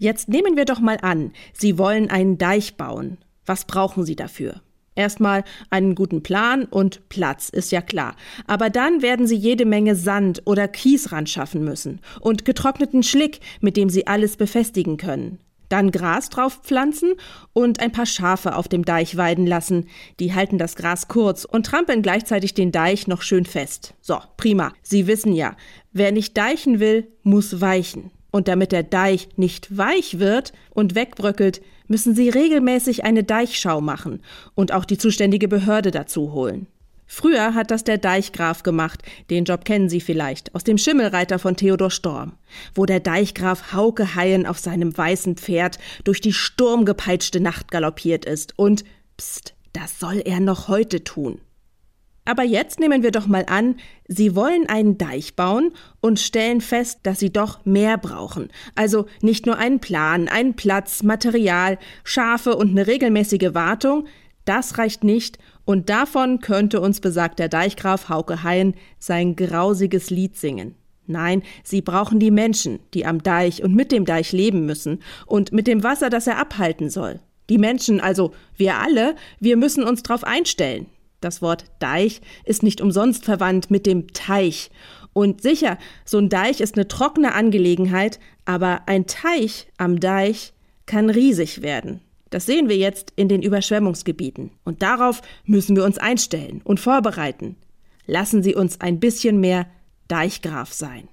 Jetzt nehmen wir doch mal an, Sie wollen einen Deich bauen. Was brauchen Sie dafür? Erstmal einen guten Plan und Platz, ist ja klar. Aber dann werden Sie jede Menge Sand oder Kies ran schaffen müssen und getrockneten Schlick, mit dem Sie alles befestigen können. Dann Gras drauf pflanzen und ein paar Schafe auf dem Deich weiden lassen. Die halten das Gras kurz und trampeln gleichzeitig den Deich noch schön fest. So, prima. Sie wissen ja, wer nicht deichen will, muss weichen. Und damit der Deich nicht weich wird und wegbröckelt, müssen sie regelmäßig eine Deichschau machen und auch die zuständige Behörde dazu holen. Früher hat das der Deichgraf gemacht, den Job kennen Sie vielleicht, aus dem Schimmelreiter von Theodor Storm, wo der Deichgraf Hauke Haien auf seinem weißen Pferd durch die sturmgepeitschte Nacht galoppiert ist und, pst, das soll er noch heute tun. Aber jetzt nehmen wir doch mal an, Sie wollen einen Deich bauen und stellen fest, dass Sie doch mehr brauchen. Also nicht nur einen Plan, einen Platz, Material, Schafe und eine regelmäßige Wartung. Das reicht nicht und davon könnte uns besagter Deichgraf Hauke Haien sein grausiges Lied singen. Nein, sie brauchen die Menschen, die am Deich und mit dem Deich leben müssen und mit dem Wasser, das er abhalten soll. Die Menschen, also wir alle, wir müssen uns drauf einstellen. Das Wort Deich ist nicht umsonst verwandt mit dem Teich. Und sicher, so ein Deich ist eine trockene Angelegenheit, aber ein Teich am Deich kann riesig werden. Das sehen wir jetzt in den Überschwemmungsgebieten. Und darauf müssen wir uns einstellen und vorbereiten. Lassen Sie uns ein bisschen mehr Deichgraf sein.